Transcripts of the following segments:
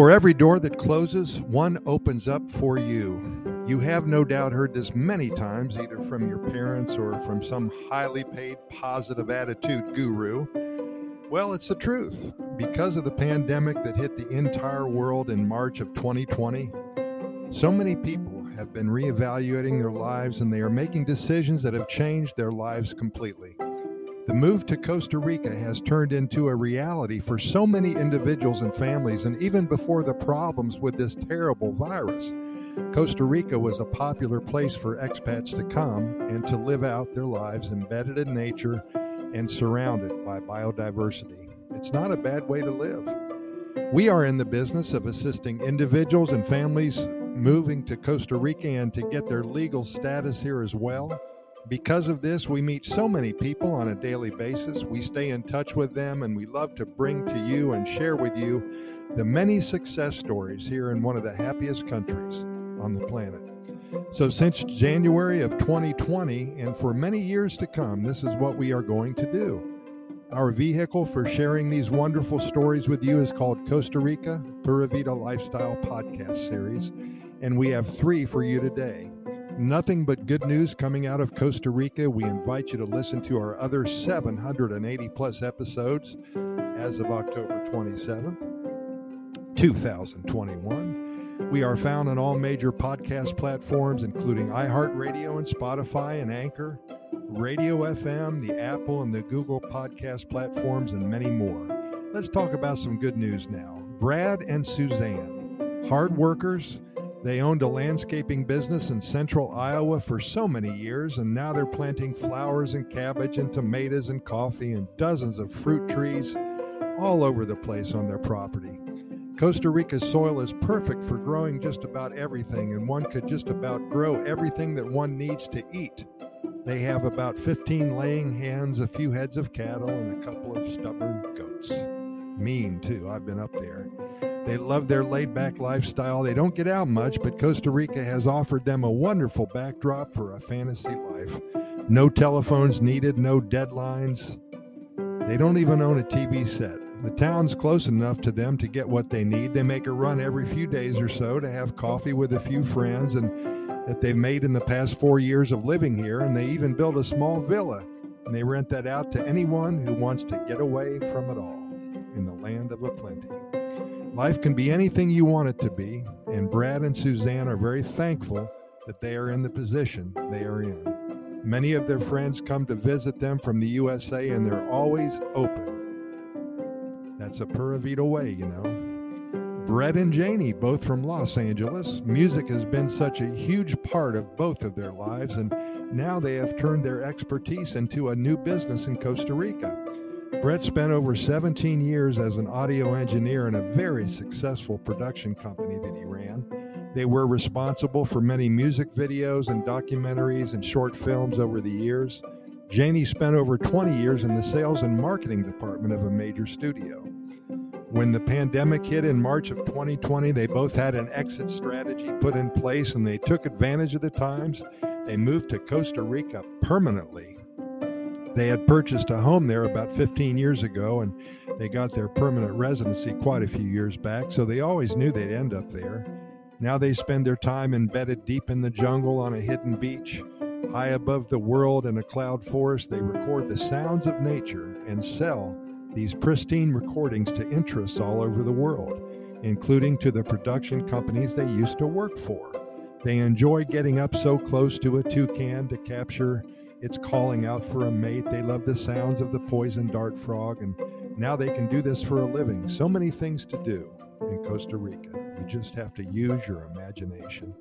For every door that closes, one opens up for you. You have no doubt heard this many times, either from your parents or from some highly paid positive attitude guru. Well, it's the truth. Because of the pandemic that hit the entire world in March of 2020, so many people have been reevaluating their lives and they are making decisions that have changed their lives completely. The move to Costa Rica has turned into a reality for so many individuals and families, and even before the problems with this terrible virus, Costa Rica was a popular place for expats to come and to live out their lives embedded in nature and surrounded by biodiversity. It's not a bad way to live. We are in the business of assisting individuals and families moving to Costa Rica and to get their legal status here as well. Because of this, we meet so many people on a daily basis. We stay in touch with them and we love to bring to you and share with you the many success stories here in one of the happiest countries on the planet. So, since January of 2020 and for many years to come, this is what we are going to do. Our vehicle for sharing these wonderful stories with you is called Costa Rica Pura Vida Lifestyle Podcast Series, and we have three for you today. Nothing but good news coming out of Costa Rica. We invite you to listen to our other 780 plus episodes as of October 27th, 2021. We are found on all major podcast platforms, including iHeartRadio and Spotify and Anchor, Radio FM, the Apple and the Google podcast platforms, and many more. Let's talk about some good news now. Brad and Suzanne, hard workers they owned a landscaping business in central Iowa for so many years, and now they're planting flowers and cabbage and tomatoes and coffee and dozens of fruit trees all over the place on their property. Costa Rica's soil is perfect for growing just about everything, and one could just about grow everything that one needs to eat. They have about 15 laying hens, a few heads of cattle, and a couple of stubborn goats. Mean, too. I've been up there. They love their laid back lifestyle. They don't get out much, but Costa Rica has offered them a wonderful backdrop for a fantasy life. No telephones needed, no deadlines. They don't even own a TV set. The town's close enough to them to get what they need. They make a run every few days or so to have coffee with a few friends and that they've made in the past four years of living here, and they even build a small villa and they rent that out to anyone who wants to get away from it all in the land of aplenty. Life can be anything you want it to be, and Brad and Suzanne are very thankful that they are in the position they are in. Many of their friends come to visit them from the USA, and they're always open. That's a Pura Vida way, you know. Brett and Janie, both from Los Angeles, music has been such a huge part of both of their lives, and now they have turned their expertise into a new business in Costa Rica. Brett spent over 17 years as an audio engineer in a very successful production company that he ran. They were responsible for many music videos and documentaries and short films over the years. Janie spent over 20 years in the sales and marketing department of a major studio. When the pandemic hit in March of 2020, they both had an exit strategy put in place and they took advantage of the times. They moved to Costa Rica permanently they had purchased a home there about 15 years ago and they got their permanent residency quite a few years back, so they always knew they'd end up there. Now they spend their time embedded deep in the jungle on a hidden beach. High above the world in a cloud forest, they record the sounds of nature and sell these pristine recordings to interests all over the world, including to the production companies they used to work for. They enjoy getting up so close to a toucan to capture it's calling out for a mate. They love the sounds of the poison dart frog, and now they can do this for a living. So many things to do in Costa Rica. You just have to use your imagination.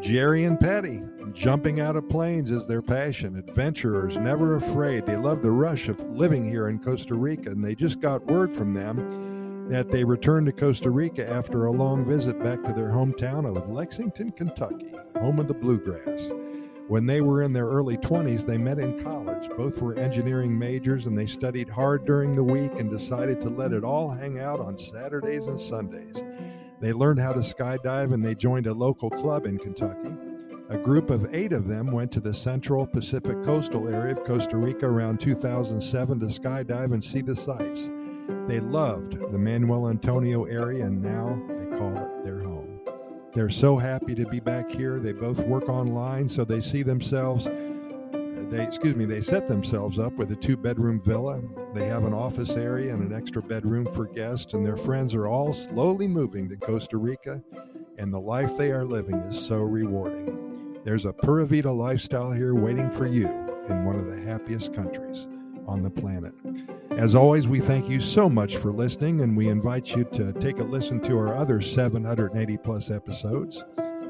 Jerry and Patty, jumping out of planes is their passion. Adventurers, never afraid. They love the rush of living here in Costa Rica, and they just got word from them that they returned to Costa Rica after a long visit back to their hometown of Lexington, Kentucky, home of the bluegrass. When they were in their early 20s, they met in college. Both were engineering majors and they studied hard during the week and decided to let it all hang out on Saturdays and Sundays. They learned how to skydive and they joined a local club in Kentucky. A group of eight of them went to the central Pacific coastal area of Costa Rica around 2007 to skydive and see the sights. They loved the Manuel Antonio area and now they call it their home. They're so happy to be back here. They both work online, so they see themselves they excuse me they set themselves up with a two bedroom villa. They have an office area and an extra bedroom for guests and their friends are all slowly moving to costa rica and the life they are living is so rewarding. There's a pura vida lifestyle here waiting for you in one of the happiest countries on the planet as always we thank you so much for listening and we invite you to take a listen to our other 780 plus episodes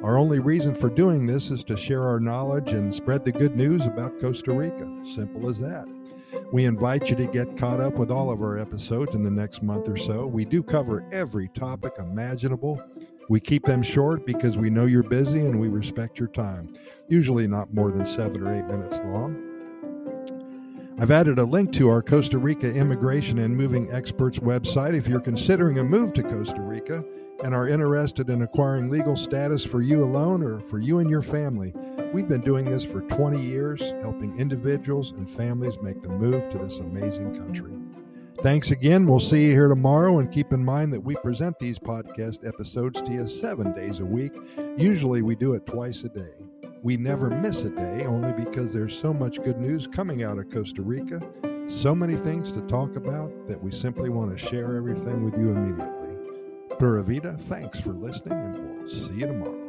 our only reason for doing this is to share our knowledge and spread the good news about Costa Rica. Simple as that. We invite you to get caught up with all of our episodes in the next month or so. We do cover every topic imaginable. We keep them short because we know you're busy and we respect your time, usually not more than seven or eight minutes long. I've added a link to our Costa Rica Immigration and Moving Experts website if you're considering a move to Costa Rica and are interested in acquiring legal status for you alone or for you and your family. We've been doing this for 20 years, helping individuals and families make the move to this amazing country. Thanks again. We'll see you here tomorrow. And keep in mind that we present these podcast episodes to you seven days a week. Usually we do it twice a day. We never miss a day only because there's so much good news coming out of Costa Rica, so many things to talk about that we simply want to share everything with you immediately. Pura Vida, thanks for listening, and we'll see you tomorrow.